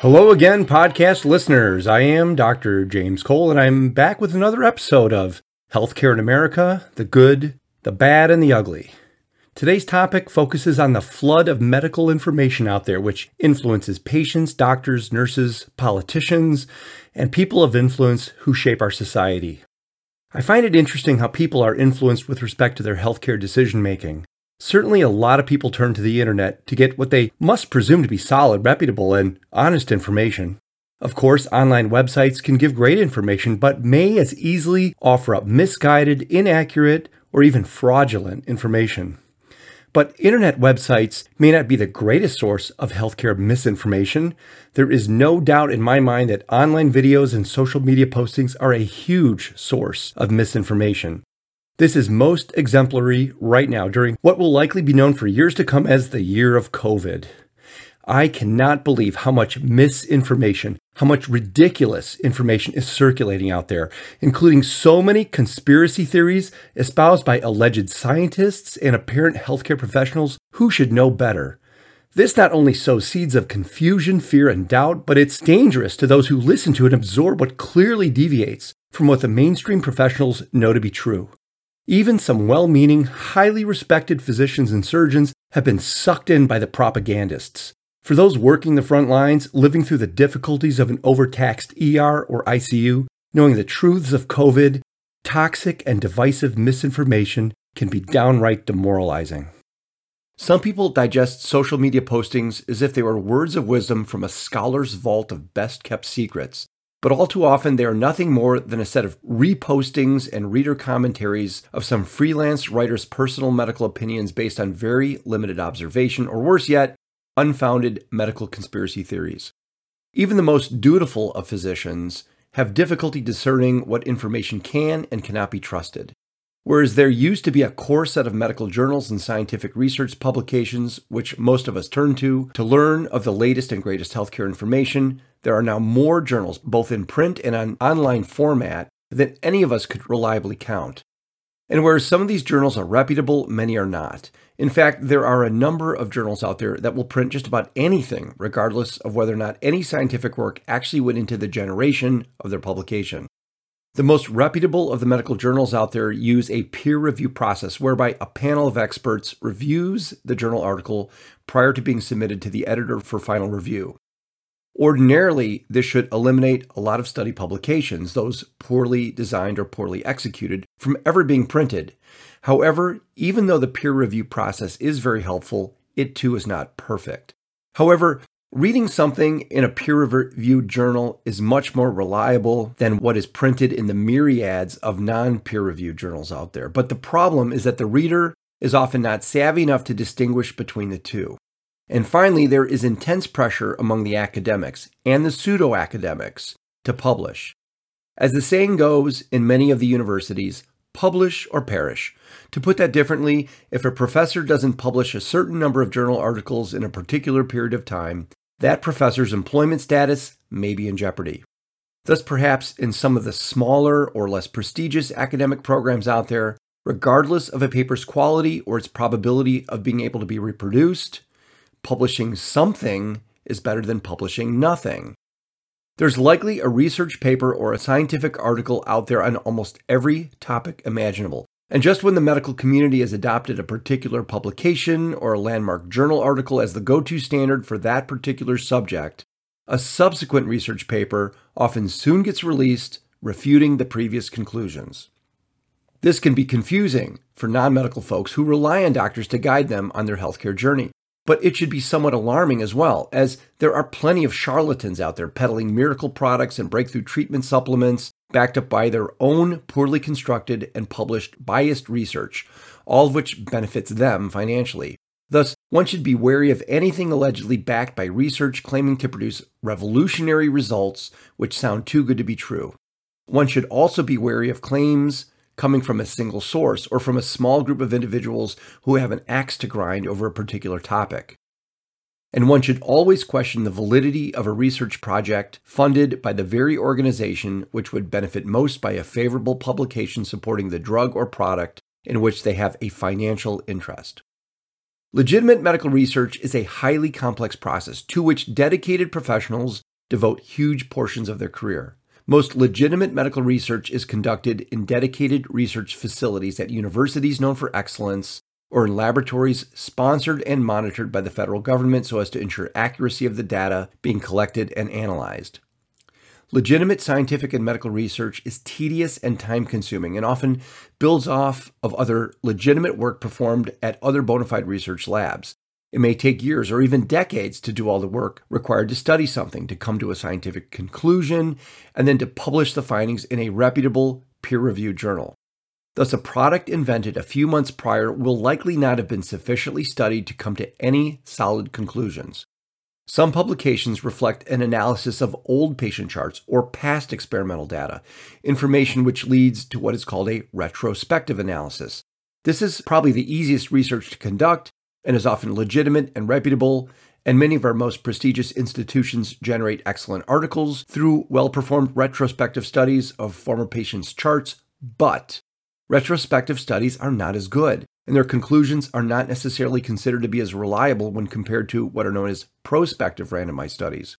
Hello again, podcast listeners. I am Dr. James Cole, and I'm back with another episode of Healthcare in America The Good, the Bad, and the Ugly. Today's topic focuses on the flood of medical information out there, which influences patients, doctors, nurses, politicians, and people of influence who shape our society. I find it interesting how people are influenced with respect to their healthcare decision making. Certainly, a lot of people turn to the internet to get what they must presume to be solid, reputable, and honest information. Of course, online websites can give great information, but may as easily offer up misguided, inaccurate, or even fraudulent information. But internet websites may not be the greatest source of healthcare misinformation. There is no doubt in my mind that online videos and social media postings are a huge source of misinformation. This is most exemplary right now during what will likely be known for years to come as the year of COVID. I cannot believe how much misinformation, how much ridiculous information is circulating out there, including so many conspiracy theories espoused by alleged scientists and apparent healthcare professionals who should know better. This not only sows seeds of confusion, fear, and doubt, but it's dangerous to those who listen to and absorb what clearly deviates from what the mainstream professionals know to be true. Even some well meaning, highly respected physicians and surgeons have been sucked in by the propagandists. For those working the front lines, living through the difficulties of an overtaxed ER or ICU, knowing the truths of COVID, toxic and divisive misinformation can be downright demoralizing. Some people digest social media postings as if they were words of wisdom from a scholar's vault of best kept secrets, but all too often they are nothing more than a set of repostings and reader commentaries of some freelance writer's personal medical opinions based on very limited observation, or worse yet, unfounded medical conspiracy theories. Even the most dutiful of physicians have difficulty discerning what information can and cannot be trusted. Whereas there used to be a core set of medical journals and scientific research publications, which most of us turn to to learn of the latest and greatest healthcare information, there are now more journals, both in print and on online format, than any of us could reliably count. And whereas some of these journals are reputable, many are not. In fact, there are a number of journals out there that will print just about anything, regardless of whether or not any scientific work actually went into the generation of their publication. The most reputable of the medical journals out there use a peer review process whereby a panel of experts reviews the journal article prior to being submitted to the editor for final review. Ordinarily, this should eliminate a lot of study publications, those poorly designed or poorly executed, from ever being printed. However, even though the peer review process is very helpful, it too is not perfect. However, Reading something in a peer reviewed journal is much more reliable than what is printed in the myriads of non peer reviewed journals out there. But the problem is that the reader is often not savvy enough to distinguish between the two. And finally, there is intense pressure among the academics and the pseudo academics to publish. As the saying goes in many of the universities, publish or perish. To put that differently, if a professor doesn't publish a certain number of journal articles in a particular period of time, that professor's employment status may be in jeopardy. Thus, perhaps in some of the smaller or less prestigious academic programs out there, regardless of a paper's quality or its probability of being able to be reproduced, publishing something is better than publishing nothing. There's likely a research paper or a scientific article out there on almost every topic imaginable, and just when the medical community has adopted a particular publication or a landmark journal article as the go to standard for that particular subject, a subsequent research paper often soon gets released refuting the previous conclusions. This can be confusing for non medical folks who rely on doctors to guide them on their healthcare journey. But it should be somewhat alarming as well, as there are plenty of charlatans out there peddling miracle products and breakthrough treatment supplements backed up by their own poorly constructed and published biased research, all of which benefits them financially. Thus, one should be wary of anything allegedly backed by research claiming to produce revolutionary results which sound too good to be true. One should also be wary of claims coming from a single source or from a small group of individuals who have an axe to grind over a particular topic and one should always question the validity of a research project funded by the very organization which would benefit most by a favorable publication supporting the drug or product in which they have a financial interest. Legitimate medical research is a highly complex process to which dedicated professionals devote huge portions of their career. Most legitimate medical research is conducted in dedicated research facilities at universities known for excellence or in laboratories sponsored and monitored by the federal government so as to ensure accuracy of the data being collected and analyzed. Legitimate scientific and medical research is tedious and time consuming and often builds off of other legitimate work performed at other bona fide research labs. It may take years or even decades to do all the work required to study something, to come to a scientific conclusion, and then to publish the findings in a reputable, peer reviewed journal. Thus, a product invented a few months prior will likely not have been sufficiently studied to come to any solid conclusions. Some publications reflect an analysis of old patient charts or past experimental data, information which leads to what is called a retrospective analysis. This is probably the easiest research to conduct and is often legitimate and reputable, and many of our most prestigious institutions generate excellent articles through well performed retrospective studies of former patients' charts, but retrospective studies are not as good and their conclusions are not necessarily considered to be as reliable when compared to what are known as prospective randomized studies.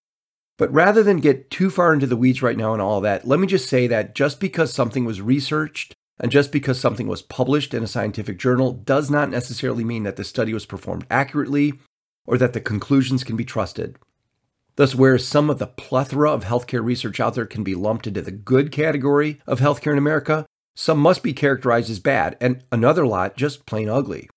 But rather than get too far into the weeds right now and all that, let me just say that just because something was researched and just because something was published in a scientific journal does not necessarily mean that the study was performed accurately or that the conclusions can be trusted. Thus, whereas some of the plethora of healthcare research out there can be lumped into the good category of healthcare in America, some must be characterized as bad, and another lot just plain ugly.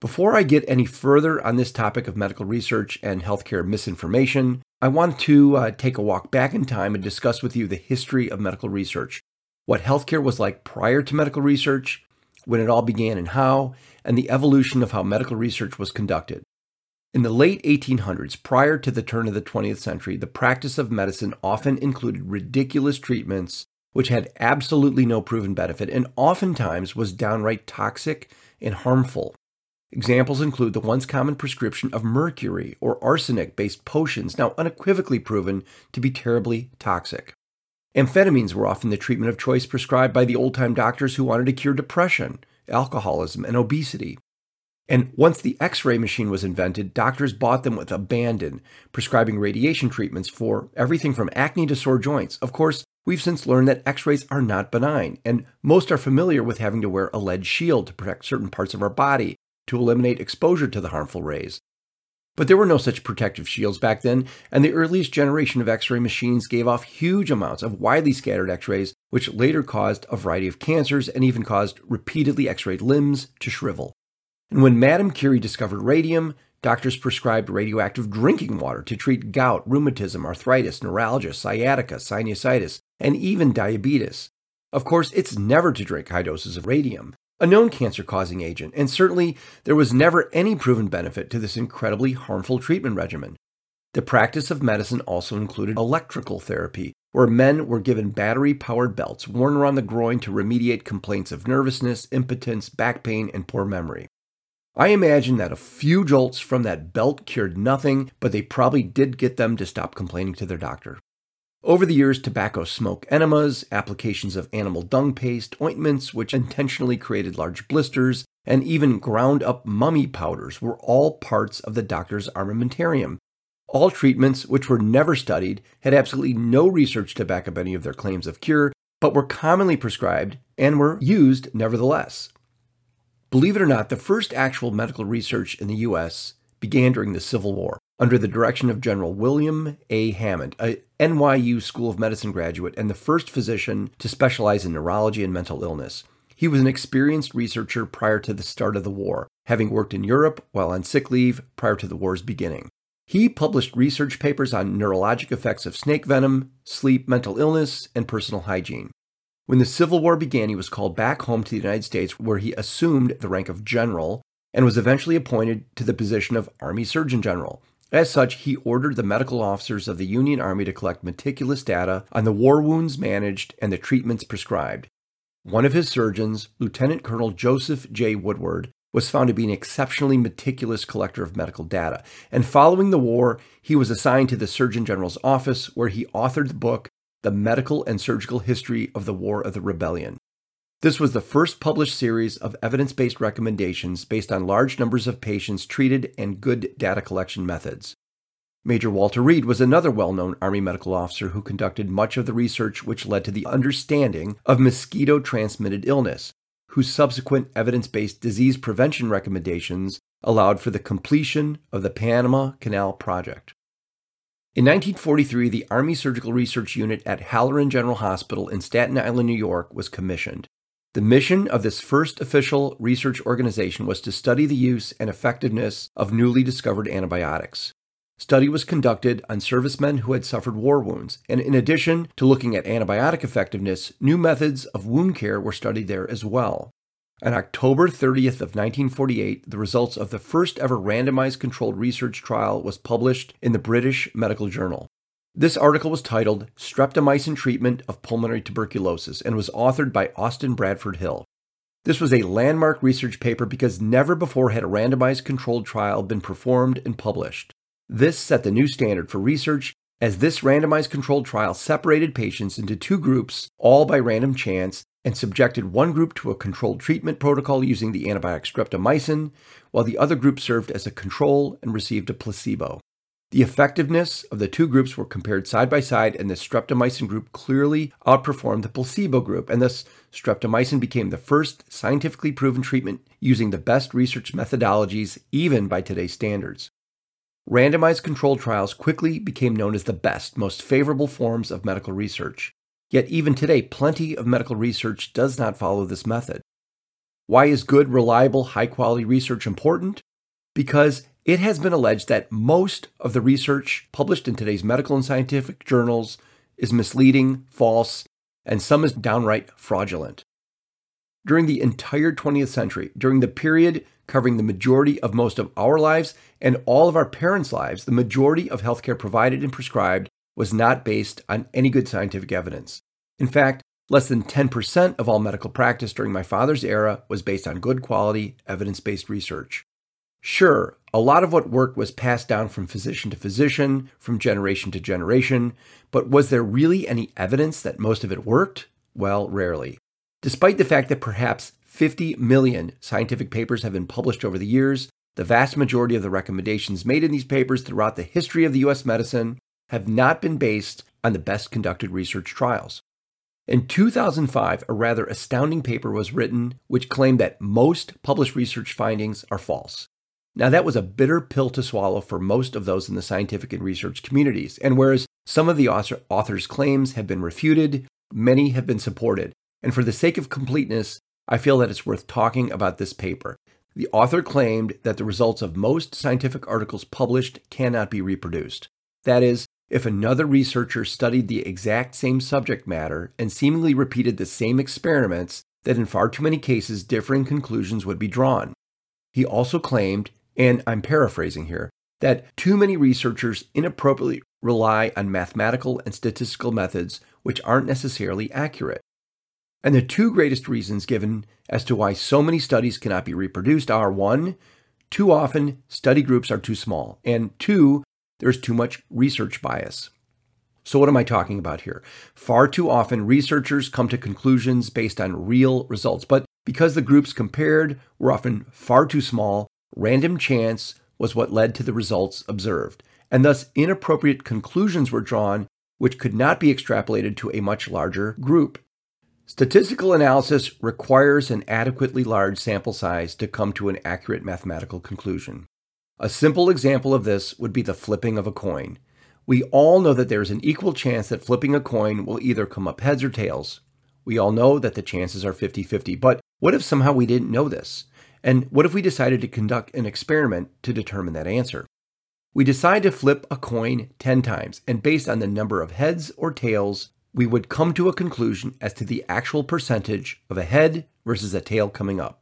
Before I get any further on this topic of medical research and healthcare misinformation, I want to uh, take a walk back in time and discuss with you the history of medical research, what healthcare was like prior to medical research, when it all began and how, and the evolution of how medical research was conducted. In the late 1800s, prior to the turn of the 20th century, the practice of medicine often included ridiculous treatments which had absolutely no proven benefit and oftentimes was downright toxic and harmful. Examples include the once common prescription of mercury or arsenic based potions, now unequivocally proven to be terribly toxic. Amphetamines were often the treatment of choice prescribed by the old time doctors who wanted to cure depression, alcoholism, and obesity. And once the x ray machine was invented, doctors bought them with abandon, prescribing radiation treatments for everything from acne to sore joints. Of course, We've since learned that x rays are not benign, and most are familiar with having to wear a lead shield to protect certain parts of our body to eliminate exposure to the harmful rays. But there were no such protective shields back then, and the earliest generation of x ray machines gave off huge amounts of widely scattered x rays, which later caused a variety of cancers and even caused repeatedly x rayed limbs to shrivel. And when Madame Curie discovered radium, Doctors prescribed radioactive drinking water to treat gout, rheumatism, arthritis, neuralgia, sciatica, sinusitis, and even diabetes. Of course, it's never to drink high doses of radium, a known cancer causing agent, and certainly there was never any proven benefit to this incredibly harmful treatment regimen. The practice of medicine also included electrical therapy, where men were given battery powered belts worn around the groin to remediate complaints of nervousness, impotence, back pain, and poor memory. I imagine that a few jolts from that belt cured nothing, but they probably did get them to stop complaining to their doctor. Over the years, tobacco smoke enemas, applications of animal dung paste, ointments which intentionally created large blisters, and even ground up mummy powders were all parts of the doctor's armamentarium. All treatments, which were never studied, had absolutely no research to back up any of their claims of cure, but were commonly prescribed and were used nevertheless. Believe it or not, the first actual medical research in the U.S. began during the Civil War under the direction of General William A. Hammond, a NYU School of Medicine graduate and the first physician to specialize in neurology and mental illness. He was an experienced researcher prior to the start of the war, having worked in Europe while on sick leave prior to the war's beginning. He published research papers on neurologic effects of snake venom, sleep, mental illness, and personal hygiene. When the Civil War began, he was called back home to the United States, where he assumed the rank of general and was eventually appointed to the position of Army Surgeon General. As such, he ordered the medical officers of the Union Army to collect meticulous data on the war wounds managed and the treatments prescribed. One of his surgeons, Lieutenant Colonel Joseph J. Woodward, was found to be an exceptionally meticulous collector of medical data. And following the war, he was assigned to the Surgeon General's office, where he authored the book the Medical and Surgical History of the War of the Rebellion. This was the first published series of evidence based recommendations based on large numbers of patients treated and good data collection methods. Major Walter Reed was another well known Army medical officer who conducted much of the research which led to the understanding of mosquito transmitted illness, whose subsequent evidence based disease prevention recommendations allowed for the completion of the Panama Canal Project. In 1943, the Army Surgical Research Unit at Halloran General Hospital in Staten Island, New York, was commissioned. The mission of this first official research organization was to study the use and effectiveness of newly discovered antibiotics. Study was conducted on servicemen who had suffered war wounds, and in addition to looking at antibiotic effectiveness, new methods of wound care were studied there as well. On October 30th of 1948, the results of the first ever randomized controlled research trial was published in the British Medical Journal. This article was titled Streptomycin Treatment of Pulmonary Tuberculosis and was authored by Austin Bradford Hill. This was a landmark research paper because never before had a randomized controlled trial been performed and published. This set the new standard for research as this randomized controlled trial separated patients into two groups, all by random chance, and subjected one group to a controlled treatment protocol using the antibiotic streptomycin, while the other group served as a control and received a placebo. The effectiveness of the two groups were compared side by side, and the streptomycin group clearly outperformed the placebo group, and thus streptomycin became the first scientifically proven treatment using the best research methodologies, even by today's standards. Randomized controlled trials quickly became known as the best, most favorable forms of medical research. Yet, even today, plenty of medical research does not follow this method. Why is good, reliable, high quality research important? Because it has been alleged that most of the research published in today's medical and scientific journals is misleading, false, and some is downright fraudulent. During the entire 20th century, during the period covering the majority of most of our lives and all of our parents' lives, the majority of healthcare provided and prescribed was not based on any good scientific evidence. In fact, less than 10% of all medical practice during my father's era was based on good quality, evidence based research. Sure, a lot of what worked was passed down from physician to physician, from generation to generation, but was there really any evidence that most of it worked? Well, rarely. Despite the fact that perhaps 50 million scientific papers have been published over the years. The vast majority of the recommendations made in these papers throughout the history of the U.S. medicine have not been based on the best conducted research trials. In 2005, a rather astounding paper was written which claimed that most published research findings are false. Now, that was a bitter pill to swallow for most of those in the scientific and research communities, and whereas some of the author- author's claims have been refuted, many have been supported. And for the sake of completeness, I feel that it's worth talking about this paper. The author claimed that the results of most scientific articles published cannot be reproduced. That is, if another researcher studied the exact same subject matter and seemingly repeated the same experiments, that in far too many cases differing conclusions would be drawn. He also claimed, and I'm paraphrasing here, that too many researchers inappropriately rely on mathematical and statistical methods which aren't necessarily accurate. And the two greatest reasons given as to why so many studies cannot be reproduced are one, too often study groups are too small, and two, there's too much research bias. So, what am I talking about here? Far too often, researchers come to conclusions based on real results, but because the groups compared were often far too small, random chance was what led to the results observed, and thus inappropriate conclusions were drawn which could not be extrapolated to a much larger group. Statistical analysis requires an adequately large sample size to come to an accurate mathematical conclusion. A simple example of this would be the flipping of a coin. We all know that there is an equal chance that flipping a coin will either come up heads or tails. We all know that the chances are 50 50, but what if somehow we didn't know this? And what if we decided to conduct an experiment to determine that answer? We decide to flip a coin 10 times, and based on the number of heads or tails, we would come to a conclusion as to the actual percentage of a head versus a tail coming up.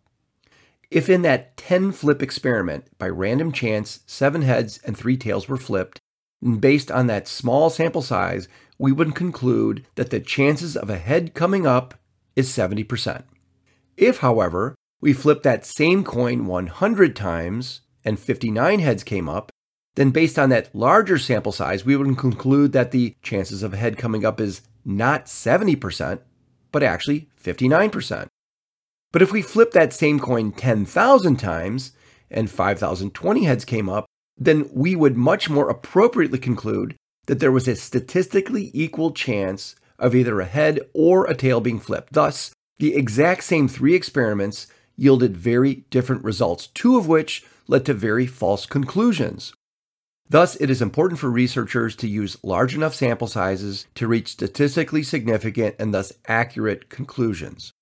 If in that 10 flip experiment, by random chance, seven heads and three tails were flipped, and based on that small sample size, we would conclude that the chances of a head coming up is 70%. If, however, we flip that same coin 100 times and 59 heads came up, then based on that larger sample size, we would conclude that the chances of a head coming up is not 70%, but actually 59%. But if we flip that same coin 10,000 times and 5,020 heads came up, then we would much more appropriately conclude that there was a statistically equal chance of either a head or a tail being flipped. Thus, the exact same three experiments yielded very different results, two of which led to very false conclusions. Thus, it is important for researchers to use large enough sample sizes to reach statistically significant and thus accurate conclusions.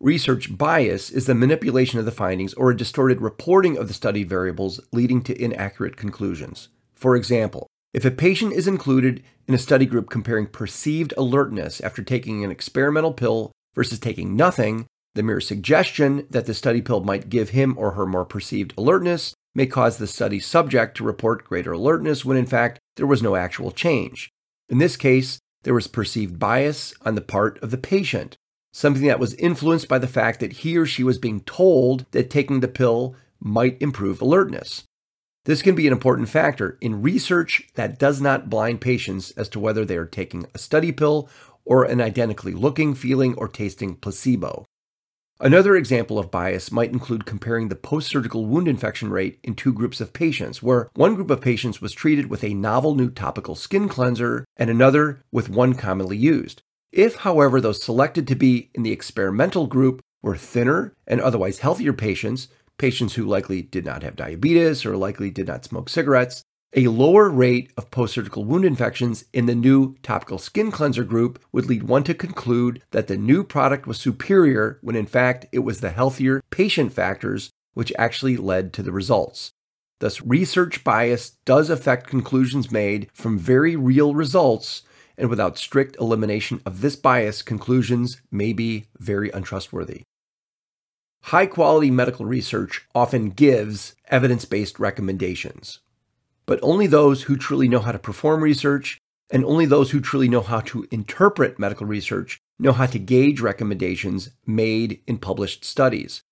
Research bias is the manipulation of the findings or a distorted reporting of the study variables leading to inaccurate conclusions. For example, if a patient is included in a study group comparing perceived alertness after taking an experimental pill versus taking nothing, the mere suggestion that the study pill might give him or her more perceived alertness may cause the study subject to report greater alertness when in fact there was no actual change. In this case, there was perceived bias on the part of the patient, something that was influenced by the fact that he or she was being told that taking the pill might improve alertness. This can be an important factor in research that does not blind patients as to whether they are taking a study pill or an identically looking, feeling, or tasting placebo. Another example of bias might include comparing the post surgical wound infection rate in two groups of patients, where one group of patients was treated with a novel new topical skin cleanser and another with one commonly used. If, however, those selected to be in the experimental group were thinner and otherwise healthier patients, patients who likely did not have diabetes or likely did not smoke cigarettes, a lower rate of post surgical wound infections in the new topical skin cleanser group would lead one to conclude that the new product was superior when in fact it was the healthier patient factors which actually led to the results. Thus, research bias does affect conclusions made from very real results, and without strict elimination of this bias, conclusions may be very untrustworthy. High quality medical research often gives evidence based recommendations but only those who truly know how to perform research and only those who truly know how to interpret medical research know how to gauge recommendations made in published studies.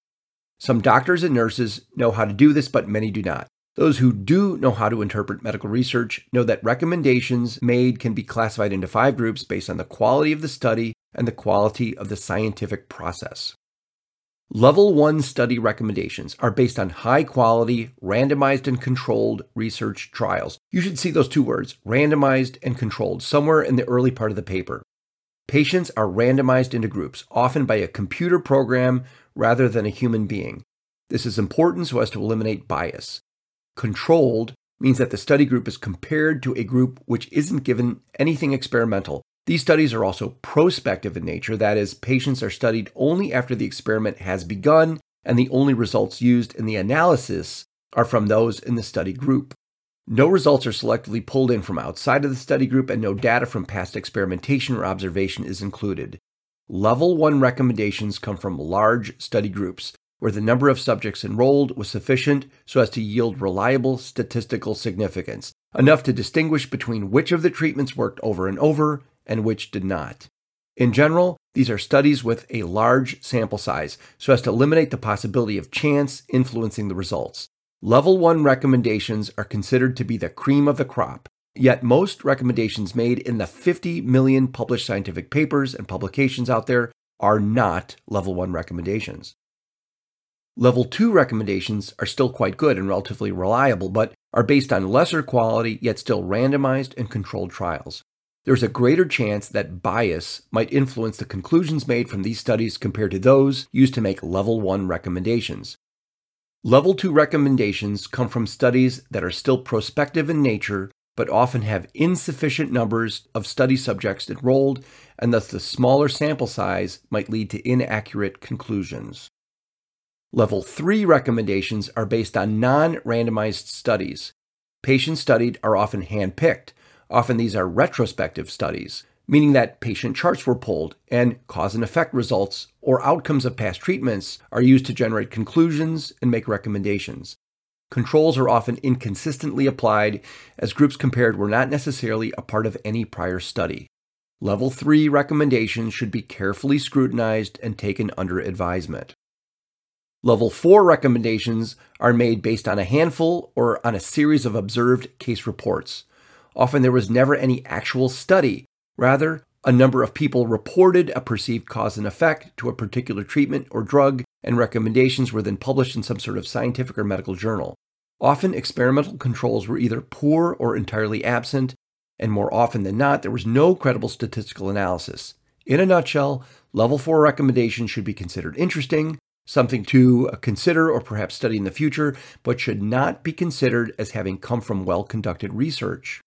Some doctors and nurses know how to do this, but many do not. Those who do know how to interpret medical research know that recommendations made can be classified into five groups based on the quality of the study and the quality of the scientific process. Level 1 study recommendations are based on high quality, randomized and controlled research trials. You should see those two words, randomized and controlled, somewhere in the early part of the paper. Patients are randomized into groups, often by a computer program rather than a human being. This is important so as to eliminate bias. Controlled means that the study group is compared to a group which isn't given anything experimental, these studies are also prospective in nature, that is, patients are studied only after the experiment has begun, and the only results used in the analysis are from those in the study group. No results are selectively pulled in from outside of the study group, and no data from past experimentation or observation is included. Level 1 recommendations come from large study groups, where the number of subjects enrolled was sufficient so as to yield reliable statistical significance, enough to distinguish between which of the treatments worked over and over and which did not. In general, these are studies with a large sample size so as to eliminate the possibility of chance influencing the results. Level 1 recommendations are considered to be the cream of the crop, yet most recommendations made in the 50 million published scientific papers and publications out there are not level 1 recommendations. Level 2 recommendations are still quite good and relatively reliable, but are based on lesser quality yet still randomized and controlled trials there's a greater chance that bias might influence the conclusions made from these studies compared to those used to make level 1 recommendations. Level 2 recommendations come from studies that are still prospective in nature but often have insufficient numbers of study subjects enrolled, and thus the smaller sample size might lead to inaccurate conclusions. Level 3 recommendations are based on non randomized studies. Patients studied are often handpicked, Often these are retrospective studies, meaning that patient charts were pulled and cause and effect results or outcomes of past treatments are used to generate conclusions and make recommendations. Controls are often inconsistently applied as groups compared were not necessarily a part of any prior study. Level 3 recommendations should be carefully scrutinized and taken under advisement. Level 4 recommendations are made based on a handful or on a series of observed case reports. Often there was never any actual study. Rather, a number of people reported a perceived cause and effect to a particular treatment or drug, and recommendations were then published in some sort of scientific or medical journal. Often experimental controls were either poor or entirely absent, and more often than not, there was no credible statistical analysis. In a nutshell, level 4 recommendations should be considered interesting, something to consider or perhaps study in the future, but should not be considered as having come from well conducted research.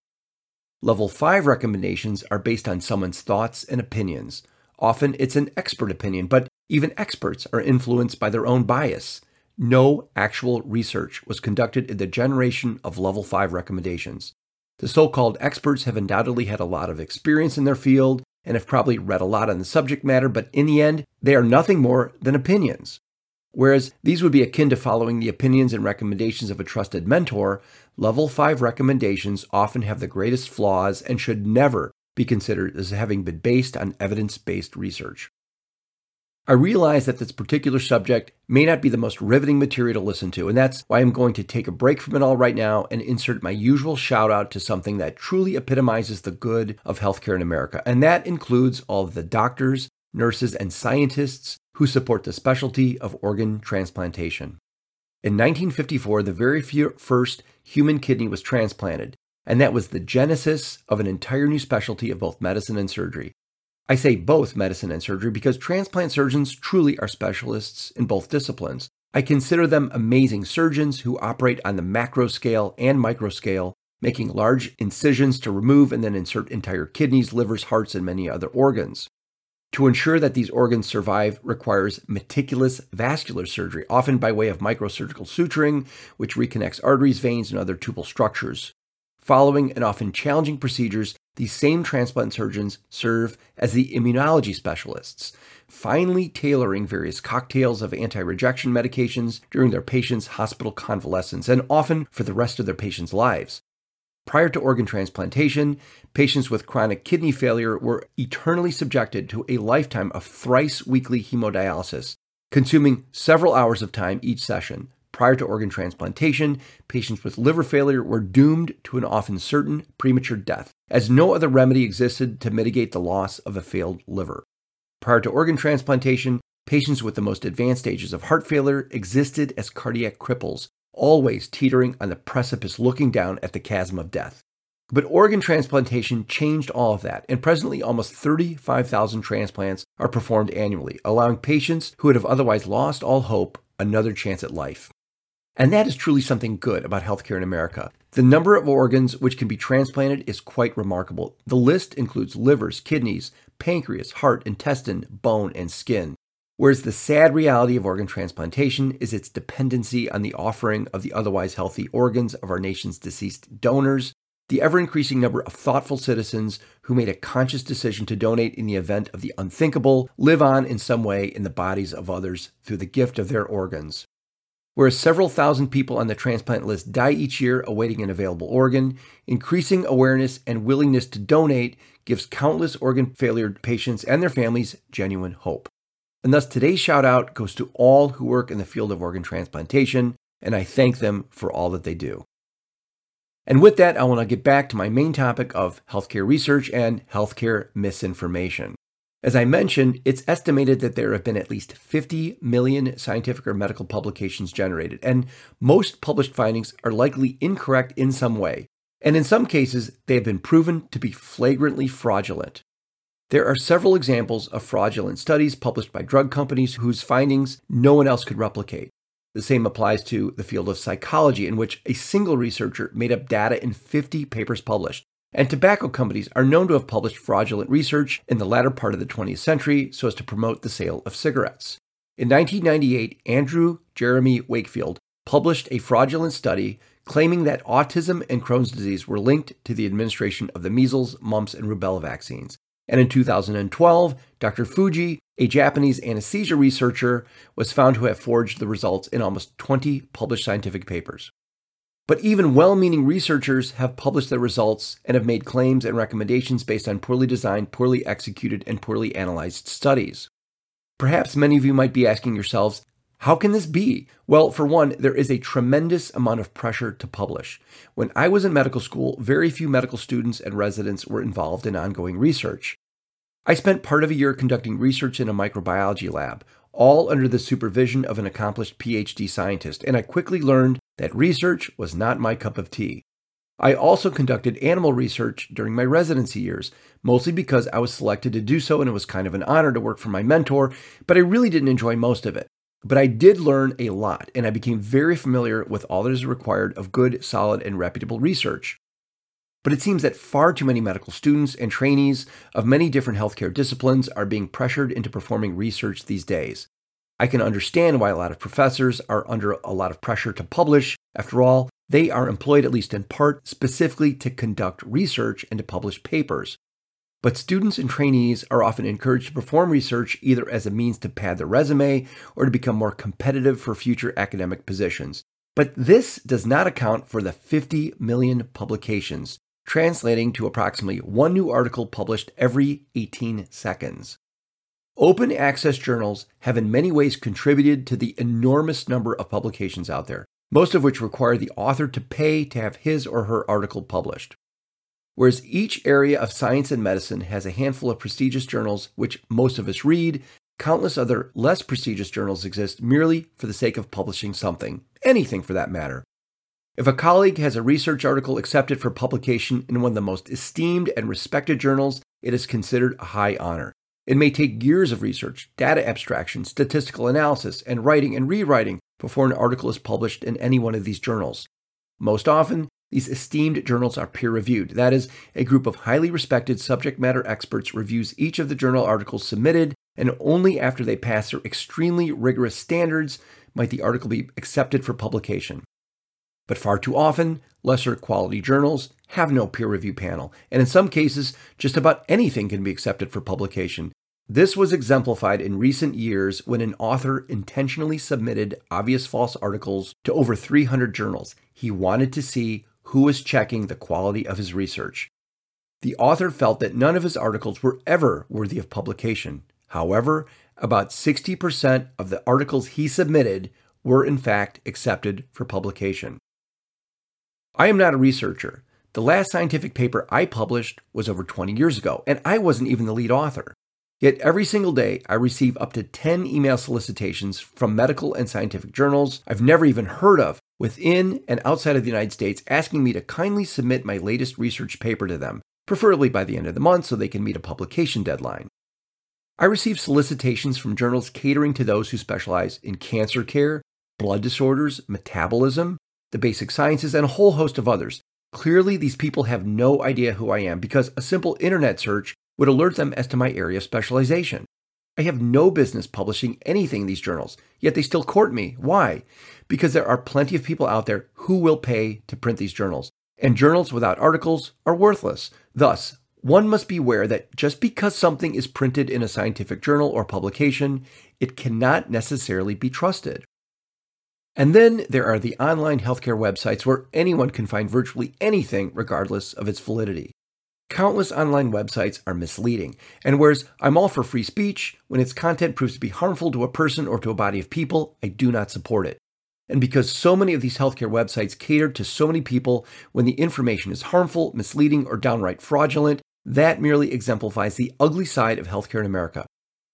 Level 5 recommendations are based on someone's thoughts and opinions. Often it's an expert opinion, but even experts are influenced by their own bias. No actual research was conducted in the generation of level 5 recommendations. The so called experts have undoubtedly had a lot of experience in their field and have probably read a lot on the subject matter, but in the end, they are nothing more than opinions. Whereas these would be akin to following the opinions and recommendations of a trusted mentor, level 5 recommendations often have the greatest flaws and should never be considered as having been based on evidence based research. I realize that this particular subject may not be the most riveting material to listen to, and that's why I'm going to take a break from it all right now and insert my usual shout out to something that truly epitomizes the good of healthcare in America. And that includes all of the doctors, nurses, and scientists who support the specialty of organ transplantation. In 1954, the very first human kidney was transplanted, and that was the genesis of an entire new specialty of both medicine and surgery. I say both medicine and surgery because transplant surgeons truly are specialists in both disciplines. I consider them amazing surgeons who operate on the macro scale and micro scale, making large incisions to remove and then insert entire kidneys, livers, hearts, and many other organs. To ensure that these organs survive requires meticulous vascular surgery, often by way of microsurgical suturing, which reconnects arteries, veins, and other tubal structures. Following and often challenging procedures, these same transplant surgeons serve as the immunology specialists, finely tailoring various cocktails of anti rejection medications during their patients' hospital convalescence and often for the rest of their patients' lives. Prior to organ transplantation, patients with chronic kidney failure were eternally subjected to a lifetime of thrice weekly hemodialysis, consuming several hours of time each session, Prior to organ transplantation, patients with liver failure were doomed to an often certain premature death, as no other remedy existed to mitigate the loss of a failed liver. Prior to organ transplantation, patients with the most advanced stages of heart failure existed as cardiac cripples, always teetering on the precipice looking down at the chasm of death. But organ transplantation changed all of that, and presently almost 35,000 transplants are performed annually, allowing patients who would have otherwise lost all hope another chance at life. And that is truly something good about healthcare in America. The number of organs which can be transplanted is quite remarkable. The list includes livers, kidneys, pancreas, heart, intestine, bone, and skin. Whereas the sad reality of organ transplantation is its dependency on the offering of the otherwise healthy organs of our nation's deceased donors, the ever increasing number of thoughtful citizens who made a conscious decision to donate in the event of the unthinkable live on in some way in the bodies of others through the gift of their organs. Whereas several thousand people on the transplant list die each year awaiting an available organ, increasing awareness and willingness to donate gives countless organ failure patients and their families genuine hope. And thus today's shout out goes to all who work in the field of organ transplantation, and I thank them for all that they do. And with that, I want to get back to my main topic of healthcare research and healthcare misinformation. As I mentioned, it's estimated that there have been at least 50 million scientific or medical publications generated, and most published findings are likely incorrect in some way. And in some cases, they have been proven to be flagrantly fraudulent. There are several examples of fraudulent studies published by drug companies whose findings no one else could replicate. The same applies to the field of psychology, in which a single researcher made up data in 50 papers published, and tobacco companies are known to have published fraudulent research in the latter part of the 20th century so as to promote the sale of cigarettes. In 1998, Andrew Jeremy Wakefield published a fraudulent study claiming that autism and Crohn's disease were linked to the administration of the measles, mumps, and rubella vaccines. And in 2012, Dr. Fuji, a Japanese anesthesia researcher, was found to have forged the results in almost 20 published scientific papers. But even well meaning researchers have published their results and have made claims and recommendations based on poorly designed, poorly executed, and poorly analyzed studies. Perhaps many of you might be asking yourselves, how can this be? Well, for one, there is a tremendous amount of pressure to publish. When I was in medical school, very few medical students and residents were involved in ongoing research. I spent part of a year conducting research in a microbiology lab, all under the supervision of an accomplished PhD scientist, and I quickly learned that research was not my cup of tea. I also conducted animal research during my residency years, mostly because I was selected to do so and it was kind of an honor to work for my mentor, but I really didn't enjoy most of it. But I did learn a lot, and I became very familiar with all that is required of good, solid, and reputable research. But it seems that far too many medical students and trainees of many different healthcare disciplines are being pressured into performing research these days. I can understand why a lot of professors are under a lot of pressure to publish. After all, they are employed, at least in part, specifically to conduct research and to publish papers. But students and trainees are often encouraged to perform research either as a means to pad their resume or to become more competitive for future academic positions. But this does not account for the 50 million publications, translating to approximately one new article published every 18 seconds. Open access journals have in many ways contributed to the enormous number of publications out there most of which require the author to pay to have his or her article published. Whereas each area of science and medicine has a handful of prestigious journals which most of us read, countless other less prestigious journals exist merely for the sake of publishing something, anything for that matter. If a colleague has a research article accepted for publication in one of the most esteemed and respected journals, it is considered a high honor. It may take years of research, data abstraction, statistical analysis, and writing and rewriting before an article is published in any one of these journals. Most often, these esteemed journals are peer reviewed. That is, a group of highly respected subject matter experts reviews each of the journal articles submitted, and only after they pass their extremely rigorous standards might the article be accepted for publication. But far too often, lesser quality journals have no peer review panel, and in some cases, just about anything can be accepted for publication, this was exemplified in recent years when an author intentionally submitted obvious false articles to over 300 journals. He wanted to see who was checking the quality of his research. The author felt that none of his articles were ever worthy of publication. However, about 60% of the articles he submitted were in fact accepted for publication. I am not a researcher. The last scientific paper I published was over 20 years ago, and I wasn't even the lead author. Yet every single day, I receive up to 10 email solicitations from medical and scientific journals I've never even heard of within and outside of the United States asking me to kindly submit my latest research paper to them, preferably by the end of the month so they can meet a publication deadline. I receive solicitations from journals catering to those who specialize in cancer care, blood disorders, metabolism, the basic sciences, and a whole host of others. Clearly, these people have no idea who I am because a simple internet search would alert them as to my area of specialization. I have no business publishing anything in these journals, yet they still court me. Why? Because there are plenty of people out there who will pay to print these journals, and journals without articles are worthless. Thus, one must be aware that just because something is printed in a scientific journal or publication, it cannot necessarily be trusted. And then there are the online healthcare websites where anyone can find virtually anything regardless of its validity. Countless online websites are misleading, and whereas I'm all for free speech, when its content proves to be harmful to a person or to a body of people, I do not support it. And because so many of these healthcare websites cater to so many people, when the information is harmful, misleading, or downright fraudulent, that merely exemplifies the ugly side of healthcare in America.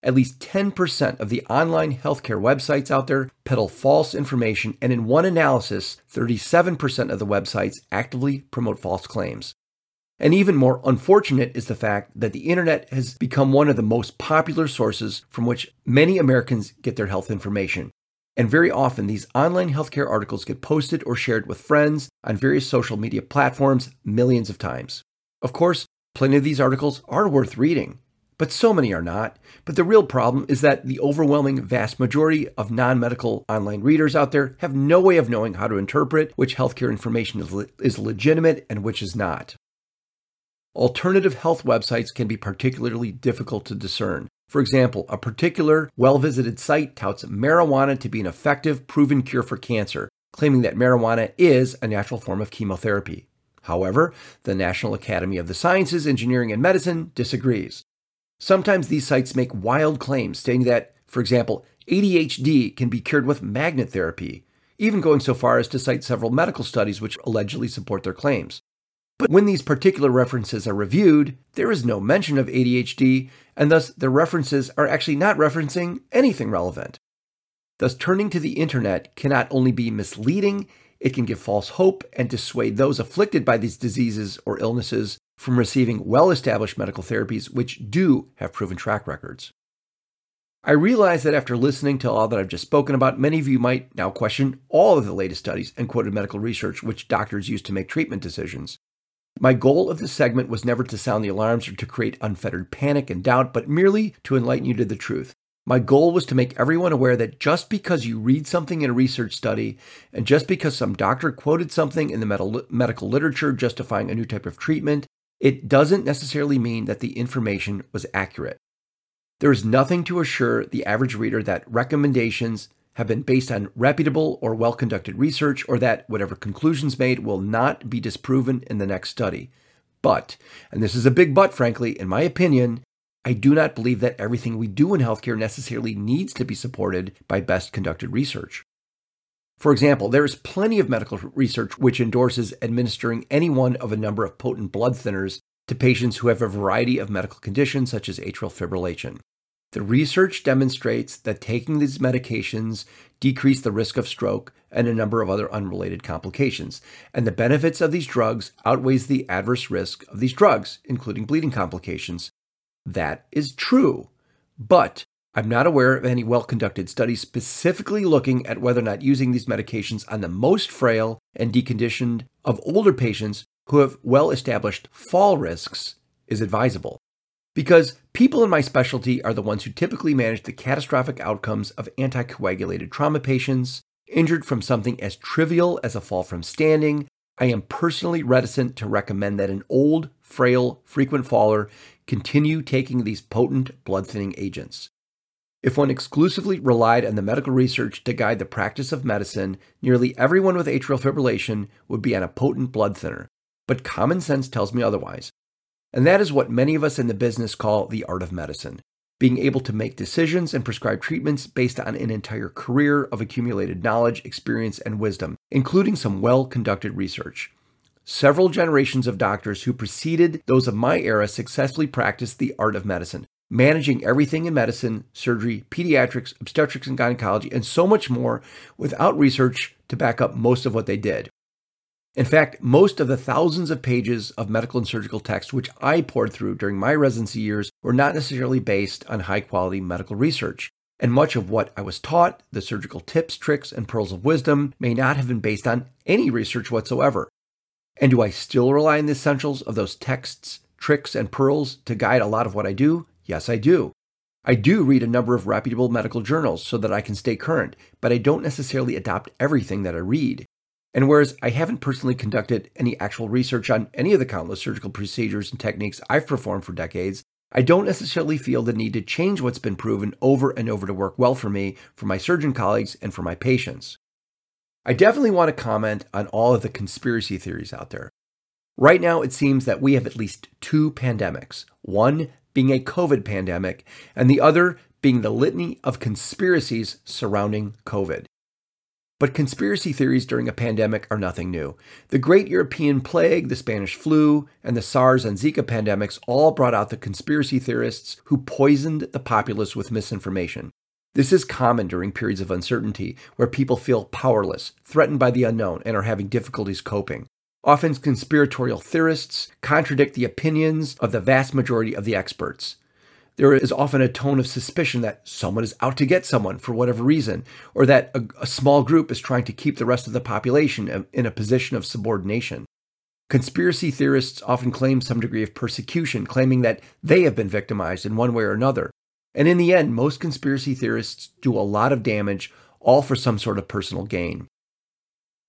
At least 10% of the online healthcare websites out there peddle false information, and in one analysis, 37% of the websites actively promote false claims. And even more unfortunate is the fact that the internet has become one of the most popular sources from which many Americans get their health information. And very often, these online healthcare articles get posted or shared with friends on various social media platforms millions of times. Of course, plenty of these articles are worth reading, but so many are not. But the real problem is that the overwhelming vast majority of non medical online readers out there have no way of knowing how to interpret which healthcare information is, le- is legitimate and which is not. Alternative health websites can be particularly difficult to discern. For example, a particular well visited site touts marijuana to be an effective, proven cure for cancer, claiming that marijuana is a natural form of chemotherapy. However, the National Academy of the Sciences, Engineering, and Medicine disagrees. Sometimes these sites make wild claims stating that, for example, ADHD can be cured with magnet therapy, even going so far as to cite several medical studies which allegedly support their claims. But when these particular references are reviewed, there is no mention of ADHD, and thus the references are actually not referencing anything relevant. Thus, turning to the internet cannot only be misleading, it can give false hope and dissuade those afflicted by these diseases or illnesses from receiving well established medical therapies which do have proven track records. I realize that after listening to all that I've just spoken about, many of you might now question all of the latest studies and quoted medical research which doctors use to make treatment decisions. My goal of this segment was never to sound the alarms or to create unfettered panic and doubt, but merely to enlighten you to the truth. My goal was to make everyone aware that just because you read something in a research study and just because some doctor quoted something in the medical literature justifying a new type of treatment, it doesn't necessarily mean that the information was accurate. There is nothing to assure the average reader that recommendations have been based on reputable or well conducted research or that whatever conclusions made will not be disproven in the next study. But, and this is a big but, frankly, in my opinion, I do not believe that everything we do in healthcare necessarily needs to be supported by best conducted research. For example, there is plenty of medical research which endorses administering any one of a number of potent blood thinners to patients who have a variety of medical conditions such as atrial fibrillation. The research demonstrates that taking these medications decrease the risk of stroke and a number of other unrelated complications, and the benefits of these drugs outweighs the adverse risk of these drugs, including bleeding complications. That is true, but I'm not aware of any well conducted studies specifically looking at whether or not using these medications on the most frail and deconditioned of older patients who have well established fall risks is advisable. Because people in my specialty are the ones who typically manage the catastrophic outcomes of anticoagulated trauma patients, injured from something as trivial as a fall from standing. I am personally reticent to recommend that an old, frail, frequent faller continue taking these potent blood thinning agents. If one exclusively relied on the medical research to guide the practice of medicine, nearly everyone with atrial fibrillation would be on a potent blood thinner. But common sense tells me otherwise. And that is what many of us in the business call the art of medicine being able to make decisions and prescribe treatments based on an entire career of accumulated knowledge, experience, and wisdom, including some well conducted research. Several generations of doctors who preceded those of my era successfully practiced the art of medicine, managing everything in medicine, surgery, pediatrics, obstetrics and gynecology, and so much more without research to back up most of what they did. In fact, most of the thousands of pages of medical and surgical text which I pored through during my residency years were not necessarily based on high quality medical research. And much of what I was taught, the surgical tips, tricks, and pearls of wisdom, may not have been based on any research whatsoever. And do I still rely on the essentials of those texts, tricks, and pearls to guide a lot of what I do? Yes, I do. I do read a number of reputable medical journals so that I can stay current, but I don't necessarily adopt everything that I read. And whereas I haven't personally conducted any actual research on any of the countless surgical procedures and techniques I've performed for decades, I don't necessarily feel the need to change what's been proven over and over to work well for me, for my surgeon colleagues, and for my patients. I definitely want to comment on all of the conspiracy theories out there. Right now, it seems that we have at least two pandemics one being a COVID pandemic, and the other being the litany of conspiracies surrounding COVID. But conspiracy theories during a pandemic are nothing new. The Great European Plague, the Spanish flu, and the SARS and Zika pandemics all brought out the conspiracy theorists who poisoned the populace with misinformation. This is common during periods of uncertainty where people feel powerless, threatened by the unknown, and are having difficulties coping. Often, conspiratorial theorists contradict the opinions of the vast majority of the experts there is often a tone of suspicion that someone is out to get someone for whatever reason, or that a, a, small group is trying to keep the rest of the population in a position of subordination. Conspiracy theorists often claim some degree of persecution, claiming that they have been victimized in one way or another. And in the end, most conspiracy theorists do a lot of damage, all for some sort of personal gain.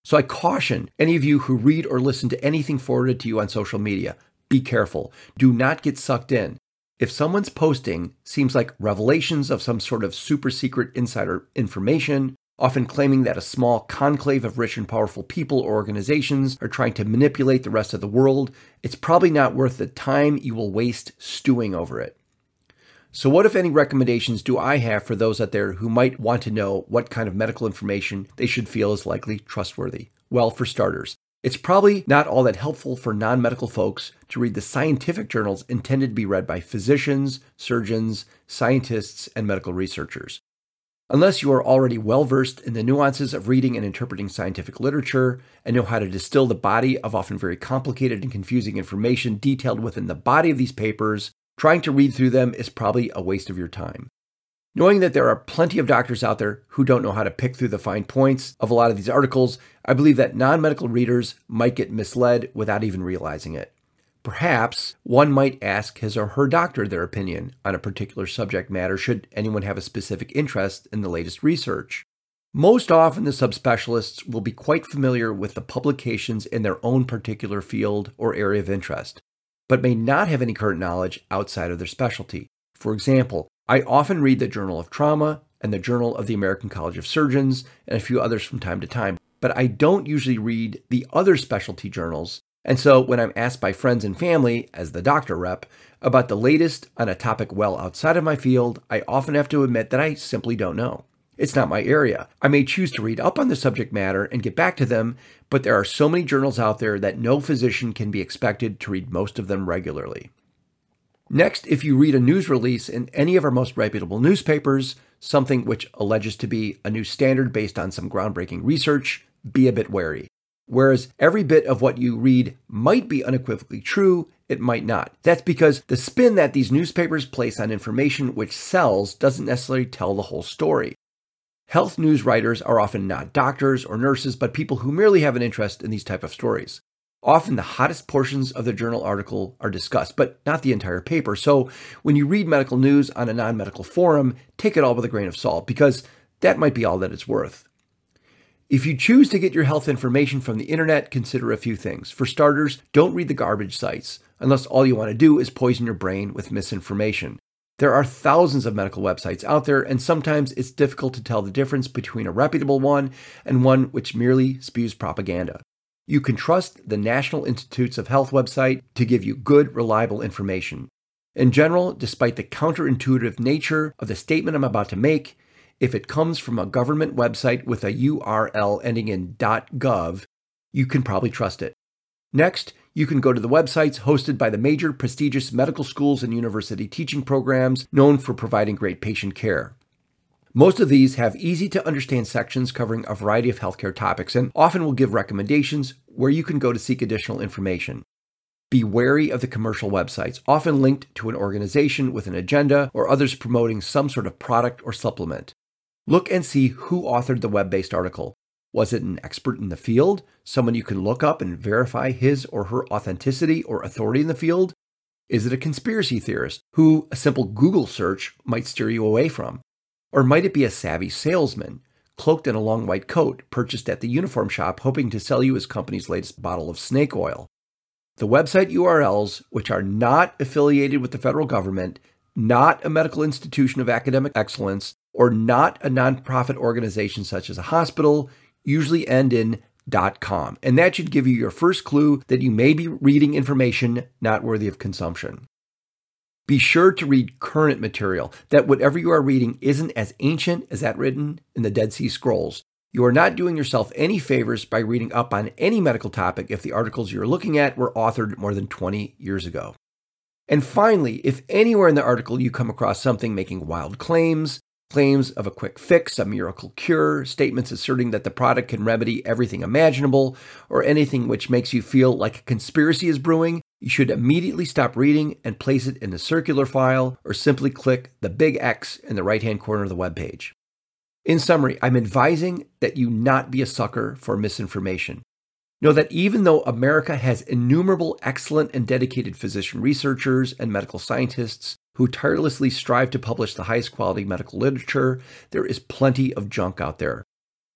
So I caution any of you who read or listen to anything forwarded to you on social media be careful. Do not get sucked in. If someone's posting seems like revelations of some sort of super secret insider information, often claiming that a small conclave of rich and powerful people or organizations are trying to manipulate the rest of the world, it's probably not worth the time you will waste stewing over it. So, what, if any, recommendations do I have for those out there who might want to know what kind of medical information they should feel is likely trustworthy? Well, for starters, It's probably not all that helpful for non medical folks to read the scientific journals intended to be read by physicians, surgeons, scientists, and medical researchers. Unless you are already well versed in the nuances of reading and interpreting scientific literature and know how to distill the body of often very complicated and confusing information detailed within the body of these papers, trying to read through them is probably a waste of your time. Knowing that there are plenty of doctors out there who don't know how to pick through the fine points of a lot of these articles, I believe that non medical readers might get misled without even realizing it. Perhaps one might ask his or her doctor their opinion on a particular subject matter should anyone have a specific interest in the latest research. Most often, the subspecialists will be quite familiar with the publications in their own particular field or area of interest, but may not have any current knowledge outside of their specialty. For example, I often read the Journal of Trauma and the Journal of the American College of Surgeons and a few others from time to time, but I don't usually read the other specialty journals. And so when I'm asked by friends and family, as the doctor rep, about the latest on a topic well outside of my field, I often have to admit that I simply don't know. It's not my area. I may choose to read up on the subject matter and get back to them, but there are so many journals out there that no physician can be expected to read most of them regularly. Next, if you read a news release in any of our most reputable newspapers, something which alleges to be a new standard based on some groundbreaking research, be a bit wary. Whereas every bit of what you read might be unequivocally true, it might not. That's because the spin that these newspapers place on information which sells doesn't necessarily tell the whole story. Health news writers are often not doctors or nurses, but people who merely have an interest in these type of stories. Often the hottest portions of the journal article are discussed, but not the entire paper. So when you read medical news on a non medical forum, take it all with a grain of salt because that might be all that it's worth. If you choose to get your health information from the internet, consider a few things. For starters, don't read the garbage sites, unless all you want to do is poison your brain with misinformation. There are thousands of medical websites out there, and sometimes it's difficult to tell the difference between a reputable one and one which merely spews propaganda. You can trust the National Institutes of Health website to give you good, reliable information. In general, despite the counterintuitive nature of the statement I'm about to make, if it comes from a government website with a URL ending in .gov, you can probably trust it. Next, you can go to the websites hosted by the major prestigious medical schools and university teaching programs known for providing great patient care. Most of these have easy to understand sections covering a variety of healthcare topics and often will give recommendations where you can go to seek additional information. Be wary of the commercial websites, often linked to an organization with an agenda or others promoting some sort of product or supplement. Look and see who authored the web based article. Was it an expert in the field, someone you can look up and verify his or her authenticity or authority in the field? Is it a conspiracy theorist who a simple Google search might steer you away from? Or might it be a savvy salesman, cloaked in a long white coat, purchased at the uniform shop, hoping to sell you his company's latest bottle of snake oil? The website URLs, which are not affiliated with the federal government, not a medical institution of academic excellence, or not a nonprofit organization such as a hospital, usually end in .com. And that should give you your first clue that you may be reading information not worthy of consumption. Be sure to read current material, that whatever you are reading isn't as ancient as that written in the Dead Sea Scrolls. You are not doing yourself any favors by reading up on any medical topic if the articles you're looking at were authored more than 20 years ago. And finally, if anywhere in the article you come across something making wild claims, claims of a quick fix, a miracle cure, statements asserting that the product can remedy everything imaginable, or anything which makes you feel like a conspiracy is brewing, you should immediately stop reading and place it in the circular file or simply click the big X in the right hand corner of the web page. In summary, I'm advising that you not be a sucker for misinformation. Know that even though America has innumerable excellent and dedicated physician researchers and medical scientists who tirelessly strive to publish the highest quality medical literature, there is plenty of junk out there.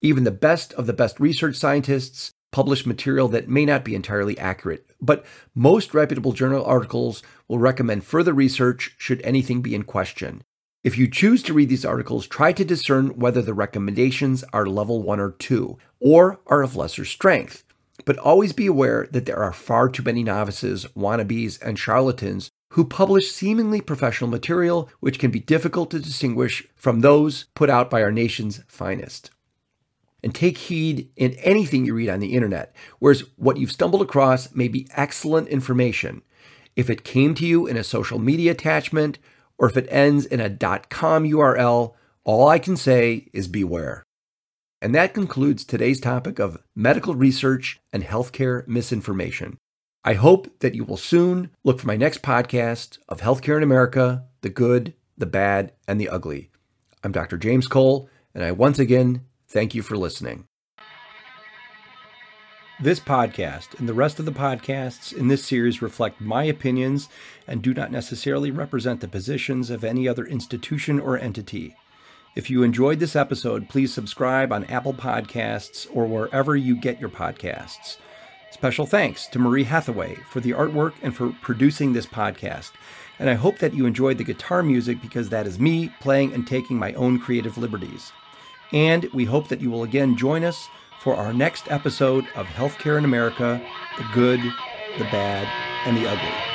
Even the best of the best research scientists publish material that may not be entirely accurate, but most reputable journal articles will recommend further research should anything be in question. If you choose to read these articles, try to discern whether the recommendations are level 1 or 2, or are of lesser strength. But always be aware that there are far too many novices, wannabes, and charlatans who publish seemingly professional material which can be difficult to distinguish from those put out by our nation's finest. And take heed in anything you read on the internet, whereas what you've stumbled across may be excellent information. If it came to you in a social media attachment, or if it ends in a .com URL, all I can say is beware. And that concludes today's topic of medical research and healthcare misinformation. I hope that you will soon look for my next podcast of Healthcare in America the good, the bad, and the ugly. I'm Dr. James Cole, and I once again thank you for listening. This podcast and the rest of the podcasts in this series reflect my opinions and do not necessarily represent the positions of any other institution or entity. If you enjoyed this episode, please subscribe on Apple Podcasts or wherever you get your podcasts. Special thanks to Marie Hathaway for the artwork and for producing this podcast. And I hope that you enjoyed the guitar music because that is me playing and taking my own creative liberties. And we hope that you will again join us for our next episode of Healthcare in America the Good, the Bad, and the Ugly.